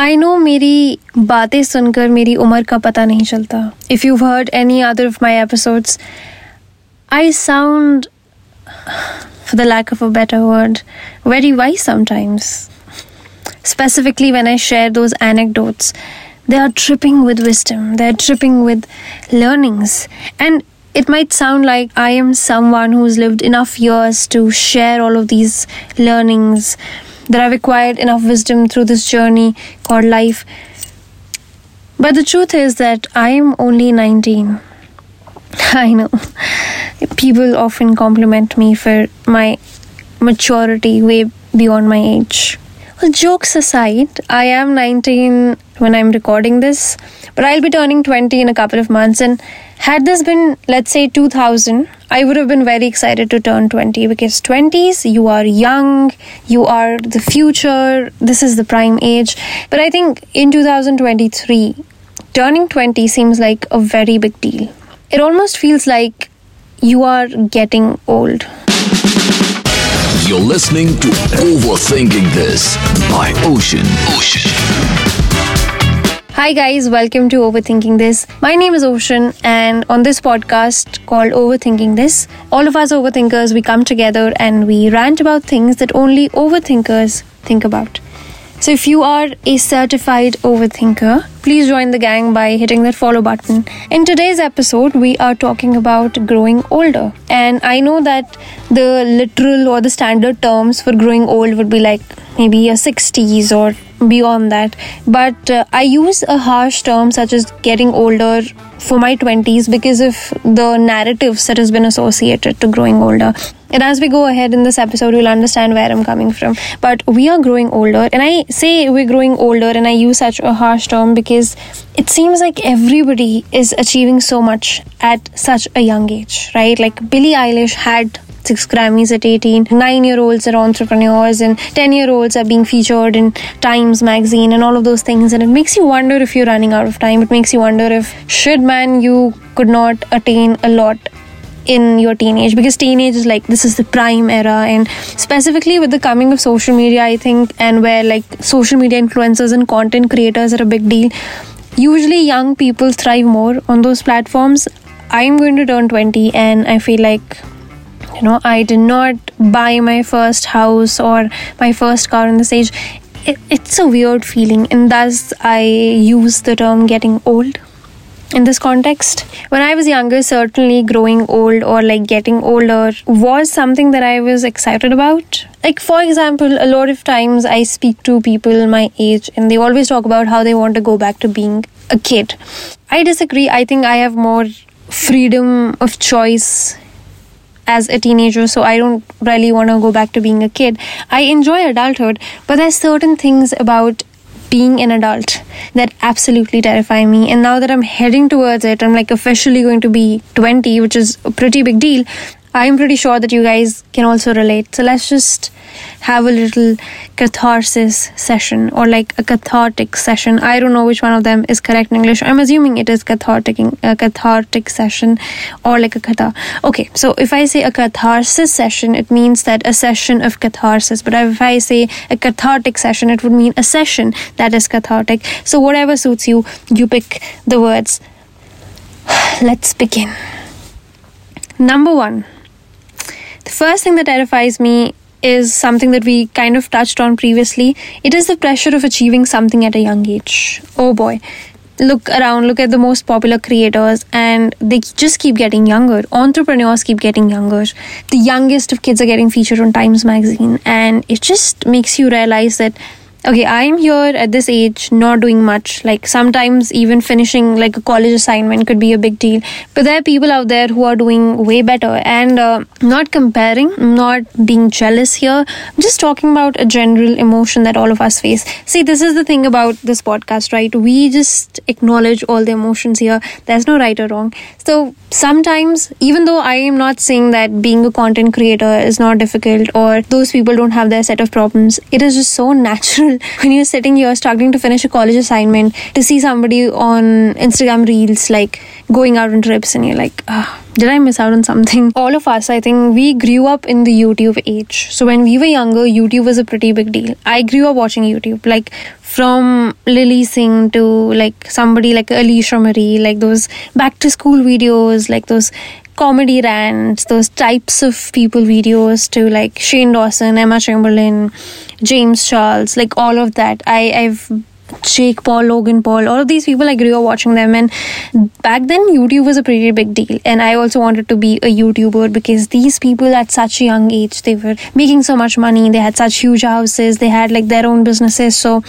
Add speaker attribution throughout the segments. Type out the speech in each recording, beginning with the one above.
Speaker 1: I know मेरी बातें सुनकर मेरी उम्र का पता नहीं चलता if you heard any other of my episodes I sound for the lack of a better word, very wise sometimes. Specifically, when I share those anecdotes, they are dripping with wisdom, they're dripping with learnings. And it might sound like I am someone who's lived enough years to share all of these learnings, that I've acquired enough wisdom through this journey called life. But the truth is that I am only 19. I know. People often compliment me for my maturity way beyond my age. Well, jokes aside, I am 19 when I'm recording this, but I'll be turning 20 in a couple of months. And had this been, let's say, 2000, I would have been very excited to turn 20 because 20s, you are young, you are the future, this is the prime age. But I think in 2023, turning 20 seems like a very big deal. It almost feels like you are getting old.
Speaker 2: You're listening to Overthinking This by Oshin. Oshin.
Speaker 1: Hi, guys, welcome to Overthinking This. My name is Oshin, and on this podcast called Overthinking This, all of us overthinkers we come together and we rant about things that only overthinkers think about. So, if you are a certified overthinker, please join the gang by hitting that follow button. In today's episode, we are talking about growing older. And I know that the literal or the standard terms for growing old would be like maybe your 60s or beyond that. But uh, I use a harsh term such as getting older for my 20s because of the narratives that has been associated to growing older. And as we go ahead in this episode, you'll understand where I'm coming from. But we are growing older, and I say we're growing older, and I use such a harsh term because it seems like everybody is achieving so much at such a young age, right? Like Billie Eilish had six Grammys at 18. Nine year olds are entrepreneurs, and 10 year olds are being featured in Times magazine and all of those things. And it makes you wonder if you're running out of time. It makes you wonder if, should man, you could not attain a lot in your teenage because teenage is like this is the prime era and specifically with the coming of social media i think and where like social media influencers and content creators are a big deal usually young people thrive more on those platforms i'm going to turn 20 and i feel like you know i did not buy my first house or my first car in this age it, it's a weird feeling and thus i use the term getting old in this context. When I was younger, certainly growing old or like getting older was something that I was excited about. Like, for example, a lot of times I speak to people my age and they always talk about how they want to go back to being a kid. I disagree. I think I have more freedom of choice as a teenager, so I don't really want to go back to being a kid. I enjoy adulthood, but there's certain things about being an adult that absolutely terrify me. And now that I'm heading towards it, I'm like officially going to be 20, which is a pretty big deal. I'm pretty sure that you guys can also relate. So let's just have a little catharsis session or like a cathartic session. I don't know which one of them is correct in English. I'm assuming it is cathartic, a cathartic session or like a katha. Okay, so if I say a catharsis session, it means that a session of catharsis. But if I say a cathartic session, it would mean a session that is cathartic. So whatever suits you, you pick the words. Let's begin. Number one. The first thing that terrifies me is something that we kind of touched on previously. It is the pressure of achieving something at a young age. Oh boy. Look around, look at the most popular creators, and they just keep getting younger. Entrepreneurs keep getting younger. The youngest of kids are getting featured on Times Magazine, and it just makes you realize that okay i'm here at this age not doing much. Like sometimes even finishing like a college assignment could be a big deal. But there are people out there who are doing way better. And uh, not comparing not being jealous here. I'm just talking about a general emotion that all of us face. See this is the thing about this podcast right? We just acknowledge all the emotions here. There's no right or wrong. So sometimes even though i am not saying that being a content creator is not difficult or those people don't have their set of problems it is just so natural when you're sitting here struggling to finish a college assignment to see somebody on Instagram reels like going out on trips and you're like, ah, did I miss out on something? All of us, I think, we grew up in the YouTube age. So when we were younger, YouTube was a pretty big deal. I grew up watching YouTube. Like from Lilly Singh to like somebody like Alisha Marie, like those back to school videos, like those comedy rants, those types of people videos to like Shane Dawson, Emma Chamberlain, James Charles, like all of that. I, I've Jake Paul, Logan Paul, all of these people, I grew up watching them. And back then, YouTube was a pretty big deal. And I also wanted to be a YouTuber because these people at such a young age, they were making so much money. They had such huge houses. They had like their own businesses. So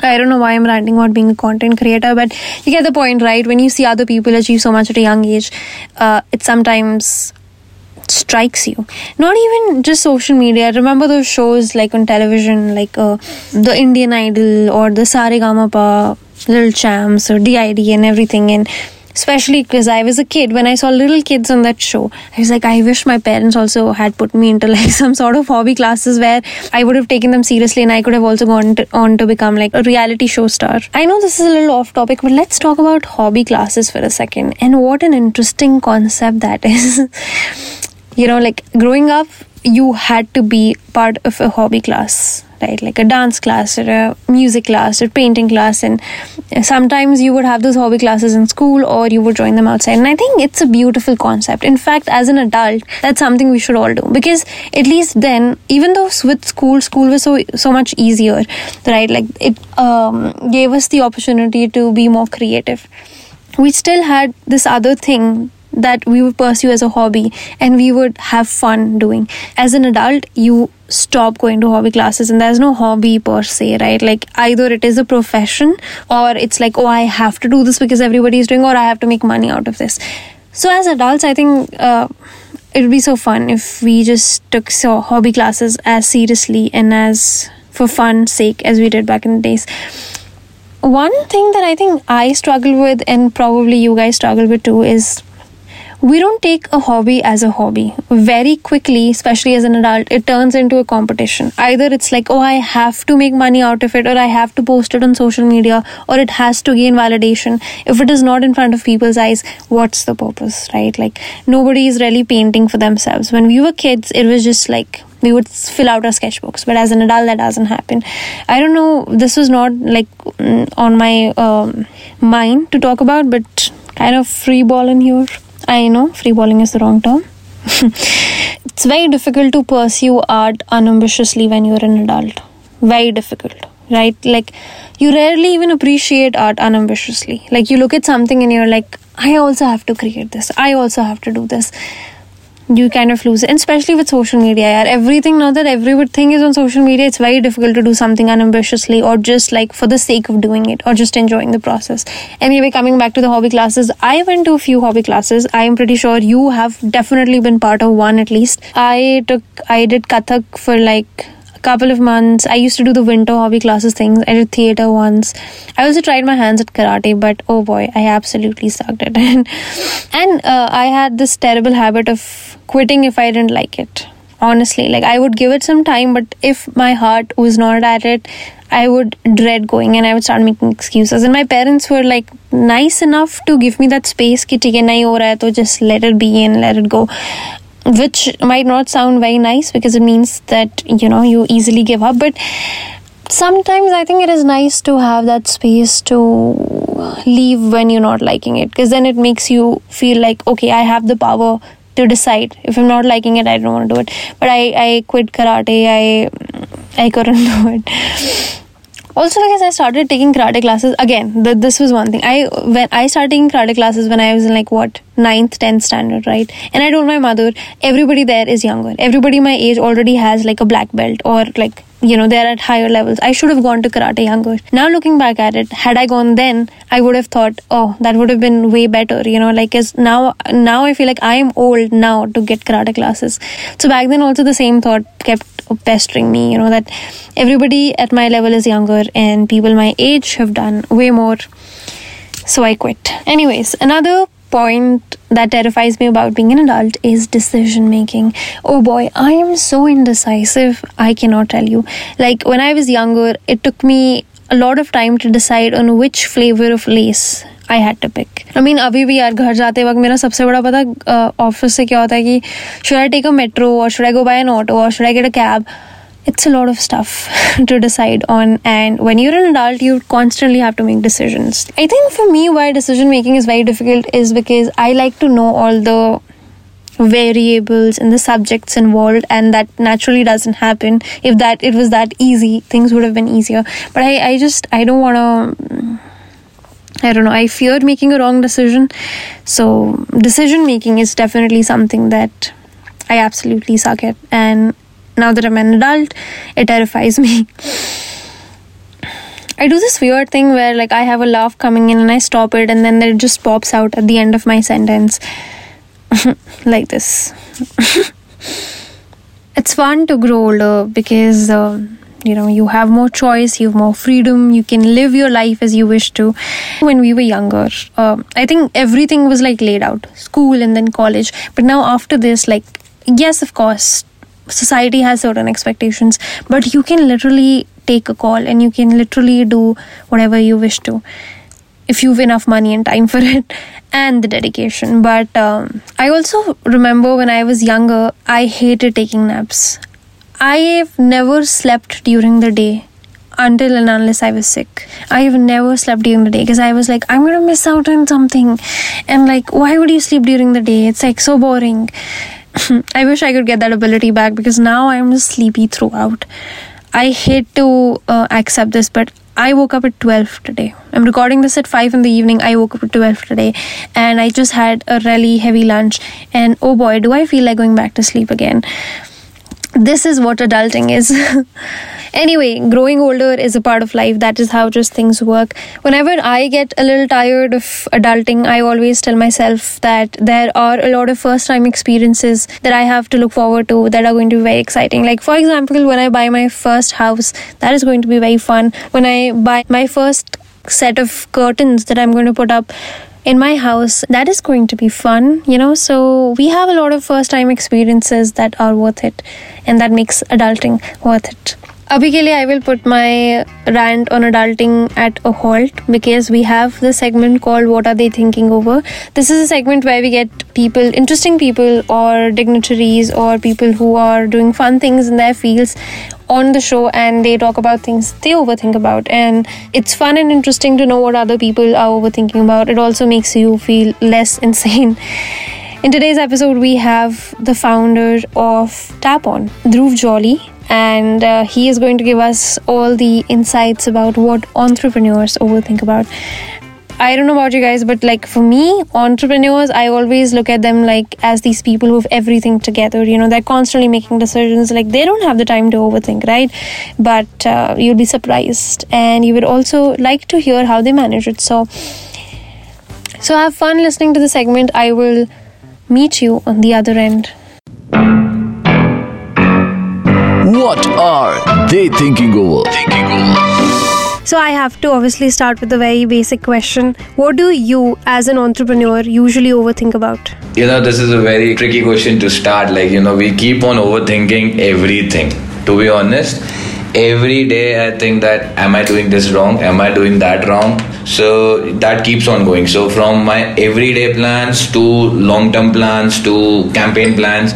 Speaker 1: I don't know why I'm ranting about being a content creator, but you get the point, right? When you see other people achieve so much at a young age, uh, it sometimes strikes you. Not even just social media. Remember those shows like on television, like uh, the Indian Idol or the Saregama Little Champs or DID and everything. And especially because I was a kid when I saw little kids on that show. I was like, I wish my parents also had put me into like some sort of hobby classes where I would have taken them seriously and I could have also gone to, on to become like a reality show star. I know this is a little off topic, but let's talk about hobby classes for a second and what an interesting concept that is. you know, like growing up, you had to be part of a hobby class right? Like a dance class or a music class or painting class. And sometimes you would have those hobby classes in school or you would join them outside. And i think it's a beautiful concept. In fact as an adult that's something we should all do. Because at least then even though with school school was so so much easier right? Like it um, gave us the opportunity to be more creative. We still had this other thing that we would pursue as a hobby and we would have fun doing. As an adult, you stop going to hobby classes and there's no hobby per se, right? Like either it is a profession or it's like, oh, I have to do this because everybody is doing or I have to make money out of this. So as adults, I think uh, it would be so fun if we just took so hobby classes as seriously and as for fun sake as we did back in the days one thing that I think I struggle with, and probably you guys struggle with too, is we don't take a hobby as a hobby. Very quickly, especially as an adult, it turns into a competition. Either it's like, oh, I have to make money out of it, or I have to post it on social media, or it has to gain validation. If it is not in front of people's eyes, what's the purpose, right? Like, nobody is really painting for themselves. When we were kids, it was just like, we would fill out our sketchbooks but as an adult that doesn't happen i don't know this was not like mm, on my um, mind to talk about but kind of free ball in here I know freeballing is the wrong term. it's very difficult to pursue art unambitiously when you're an adult. Very difficult, right? Like, you rarely even appreciate art unambitiously. Like, you look at something and you're like, I also have to create this. I also have to do this you kind of lose it. And especially with social media, yeah. Everything now that everything is on social media, it's very difficult to do something unambitiously or just like for the sake of doing it or just enjoying the process. Anyway, coming back to the hobby classes, I went to a few hobby classes. I am pretty sure you have definitely been part of one at least. I took I did Kathak for like a couple of months. I used to do the winter hobby classes things. I did theater once. I also tried my hands at karate, but oh boy, I absolutely sucked at it. and uh, I had this terrible habit of quitting if I didn't like it. Honestly, like I would give it some time, but if my heart was not at it, I would dread going and I would start making excuses. And my parents were like nice enough to give me that space ki to just let it be and let it go. Which might not sound very nice because it means that you know you easily give up, but sometimes I think it is nice to have that space to leave when you're not liking it because then it makes you feel like, okay, I have the power to decide. If i'm not liking it i don't want to do it. But i i quit karate. I i couldn't do it. Also because i started taking karate classes again the, this was one thing. I when i started taking karate classes when i was in like what ninth 10th standard right? And i told my mother everybody there is younger. Everybody my age already has like a black belt or like you know they're at higher levels. I should have gone to karate younger now looking back at it had i gone then i would have thought oh that would have been way better you know like as now now i feel like i am old now to get karate classes. So back then also the same thought kept pestering me you know that everybody at my level is younger and people my age have done way more. So i quit. Anyways another point that terrifies me about being an adult is decision making. Oh boy, I am so indecisive. I cannot tell you. Like when I was younger, it took me a lot of time to decide on which flavor of Lay's I had to pick I mean अभी भी यार घर जाते वक्त मेरा सबसे बड़ा पता ऑफिस से क्या होता है कि should I take a metro और should I go by an auto और should I get a cab it's a lot of stuff to decide on and when you're an adult you constantly have to make decisions i think for me why decision making is very difficult is because i like to know all the variables and the subjects involved and that naturally doesn't happen if that it was that easy things would have been easier but i, I just i don't want to I don't know, I feared making a wrong decision. So, decision making is definitely something that I absolutely suck at. And now that I'm an adult, it terrifies me. I do this weird thing where, like, I have a laugh coming in and I stop it, and then it just pops out at the end of my sentence. like this. it's fun to grow older because. Uh, you know you have more choice you have more freedom you can live your life as you wish to when we were younger uh, i think everything was like laid out school and then college but now after this like yes of course society has certain expectations but you can literally take a call and you can literally do whatever you wish to if you've enough money and time for it and the dedication but um, i also remember when i was younger i hated taking naps I've never slept during the day until and unless I was sick. I've never slept during the day because I was like, I'm gonna miss out on something. And like, why would you sleep during the day? It's like so boring. I wish I could get that ability back because now I'm sleepy throughout. I hate to uh, accept this, but I woke up at 12 today. I'm recording this at 5 in the evening. I woke up at 12 today and I just had a really heavy lunch. And oh boy, do I feel like going back to sleep again this is what adulting is. anyway, growing older is a part of life. That is how just things work. Whenever I get a little tired of adulting, I always tell myself that there are a lot of first time experiences that I have to look forward to that are going to be very exciting. Like, for example, when I buy my first house, that is going to be very fun. When I buy my first set of curtains that I'm going to put up in my house. That is going to be fun, you know. So we have a lot of first time experiences that are worth it, and that makes adulting worth it. Abhi ke liye, I will put my rant on adulting at a halt because we have the segment called What Are They Thinking Over? This is a segment where we get people, interesting people, or dignitaries, or people who are doing fun things in their fields on the show and they talk about things they overthink about. And it's fun and interesting to know what other people are overthinking about. It also makes you feel less insane. In today's episode, we have the founder of TapOnn, Dhruv Jolly and uh, he is going to give us all the insights about what entrepreneurs overthink about. I don't know about you guys, but like for me, entrepreneurs, I always look at them like as these people who have everything together. You know, they're constantly making decisions. Like they don't have the time to overthink, right? But uh, you'll be surprised, and you would also like to hear how they manage it. So, so have fun listening to the segment. I will meet you on the other end.
Speaker 2: What are they thinking over? Thinking over.
Speaker 1: So I have to obviously start with a very basic question. What do you as an entrepreneur usually overthink about?
Speaker 3: You know, this is a very tricky question to start. Like, you know, we keep on overthinking everything. To be honest, every day I think that am I doing this wrong? Am I doing that wrong? So that keeps on going. So from my everyday plans to long term plans to campaign plans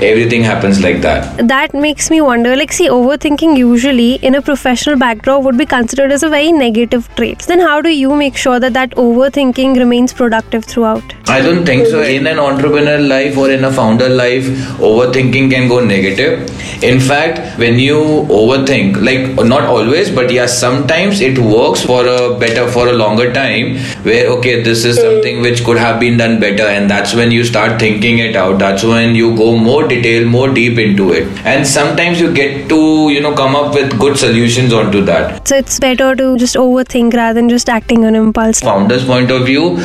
Speaker 3: everything happens like that.
Speaker 1: That makes me wonder like see overthinking usually in a professional backdrop would be considered as a very negative trait. Then how do you make sure that that overthinking remains productive throughout?
Speaker 3: I don't think so. In an entrepreneur life or in a founder life overthinking can go negative. In fact when you overthink like not always but yeah sometimes it works for a better for a longer time where okay this is something which could have been done better and that's when you start thinking it out. That's when you go more more detail, more deep into it. And sometimes you get to, you know, come up with good solutions onto that.
Speaker 1: So it's better to just overthink rather than just acting on impulse.
Speaker 3: Founder's point of view,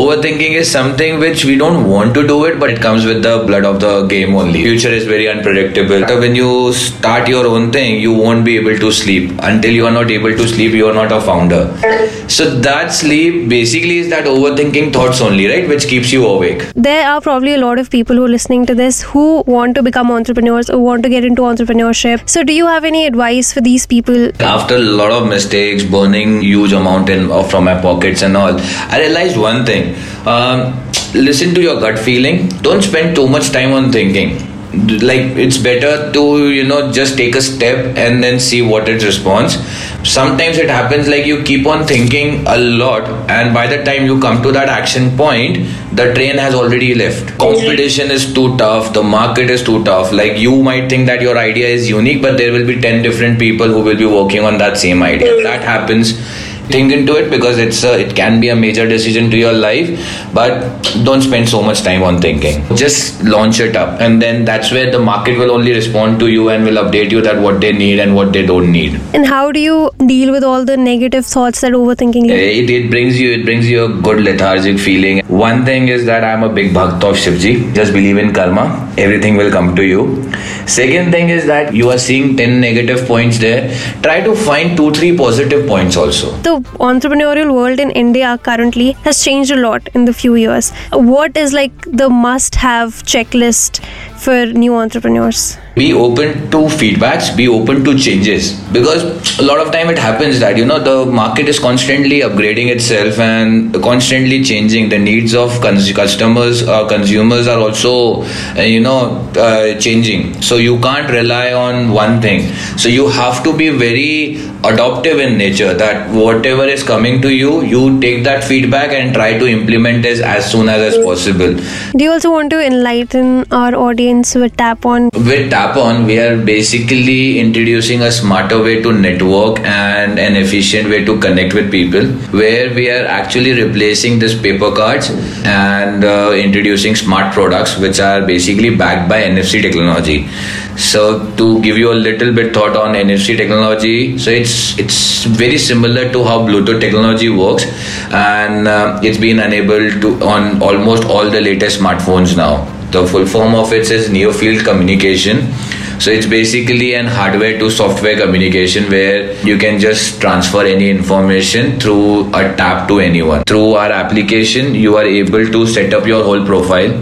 Speaker 3: overthinking is something which we don't want to do it, but it comes with the blood of the game only. Future is very unpredictable. When you start your own thing, you won't be able to sleep. Until you are not able to sleep, you are not a founder. So that sleep basically is that overthinking thoughts only, right? Which keeps you awake.
Speaker 1: There are probably a lot of people who are listening to this who want to become entrepreneurs or want to get into entrepreneurship. So, do you have any advice for these people?
Speaker 3: After a lot of mistakes, burning huge amount in, from my pockets and all, I realized one thing. Um, listen to your gut feeling. Don't spend too much time on thinking like it's better to you know just take a step and then see what it responds sometimes it happens like you keep on thinking a lot and by the time you come to that action point the train has already left. Competition is too tough the market is too tough. Like you might think that your idea is unique but there will be 10 different people who will be working on that same idea. That happens think into it because it's a, it can be a major decision to your life but don't spend so much time on thinking. Just launch it up and then that's where the market will only respond to you and will update you that what they need and what they don't need.
Speaker 1: And how do you deal with all the negative thoughts that overthinking
Speaker 3: it, it brings you it brings you a good lethargic feeling. One thing is that i'm a big bhakt of shivji. Just believe in karma. Everything will come to you. Second thing is that you are seeing 10 negative points there. Try to find two three positive points also.
Speaker 1: The entrepreneurial world in India currently has changed a lot in the few years. What is like the must have checklist for new entrepreneurs?
Speaker 3: Be open to feedbacks be open to changes. Because a lot of time it happens that you know the market is constantly upgrading itself and constantly changing. The needs of cons- customers uh, consumers are also uh, you know uh, changing. So you can't rely on one thing. So you have to be very adaptive in nature that whatever is coming to you you take that feedback and try to implement it as soon as, as possible.
Speaker 1: Do you also want to enlighten our audience with TapOnn?
Speaker 3: with Tap On, we are basically introducing a smarter way to network and an efficient way to connect with people, where we are actually replacing this paper cards and uh, introducing smart products, which are basically backed by NFC technology. So, to give you a little bit thought on NFC technology, so it's it's very similar to how Bluetooth technology works, and uh, it's been enabled to on almost all the latest smartphones now. The full form of it is near field communication. So it's basically an hardware to software communication where you can just transfer any information through a tap to anyone. Through our application, you are able to set up your whole profile,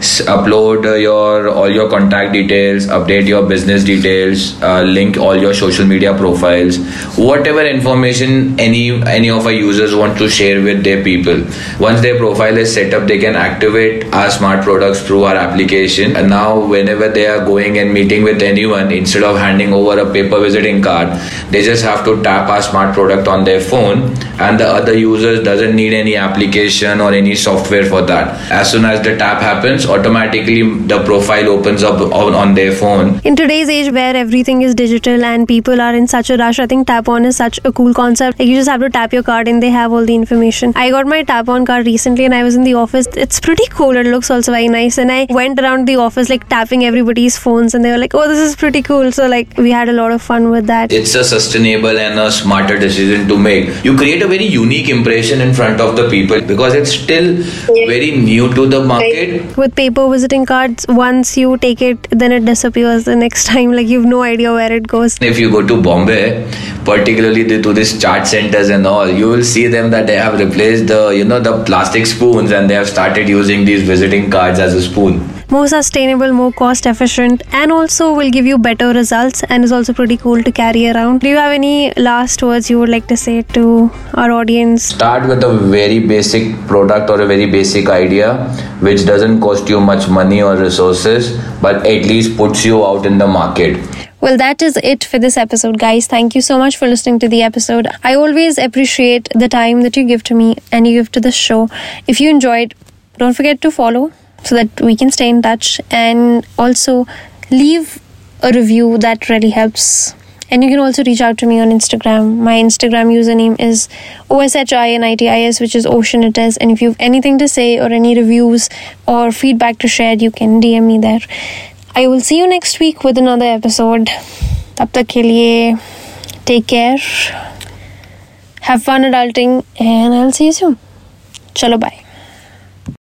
Speaker 3: upload uh, your all your contact details, update your business details, uh, link all your social media profiles, whatever information any any of our users want to share with their people. Once their profile is set up, they can activate our smart products through our application. And now, whenever they are going and meeting with anyone, instead of handing over a paper visiting card, they just have to tap our smart product on their phone, and the other users doesn't need any application or any software for that. As soon as the tap happens, automatically the profile opens up on, on their phone
Speaker 1: In today's age where everything is digital and people are in such a rush, I think TapOnn is such a cool concept. Like you just have to tap your card and they have all the information. I got my TapOnn card recently and I was in the office. It's pretty cool. It looks also very nice. And I went around the office like tapping everybody's phones and they were like, oh, this is pretty cool. So like we had a lot of fun with that.
Speaker 3: it's a sustainable and a smarter decision to make. You create a very unique impression in front of the people because it's still very new to the market.
Speaker 1: With paper visiting cards, once you take it, then it disappears the next time. Like you have no idea where it goes.
Speaker 3: If you go to Bombay, particularly to these chaat centers and all, you will see them that they have replaced the you know the plastic spoons and they have started using these visiting cards as a spoon.
Speaker 1: More sustainable, more cost efficient, and also will give you better results and is also pretty cool to carry around. Do you have any last words you would like to say to our audience?
Speaker 3: Start with a very basic product or a very basic idea which doesn't cost you much money or resources but at least puts you out in the market.
Speaker 1: Well, that is it for this episode, guys. Thank you so much for listening to the episode. I always appreciate the time that you give to me and you give to the show. If you enjoyed, don't forget to follow so that we can stay in touch and also leave a review that really helps. And you can also reach out to me on Instagram. My Instagram username is OSHINITIS, which is Oshin It Is. And if you have anything to say or any reviews or feedback to share, you can DM me there. I will see you next week with another episode. तब तक के लिए take care have fun adulting and i'll see you soon चलो bye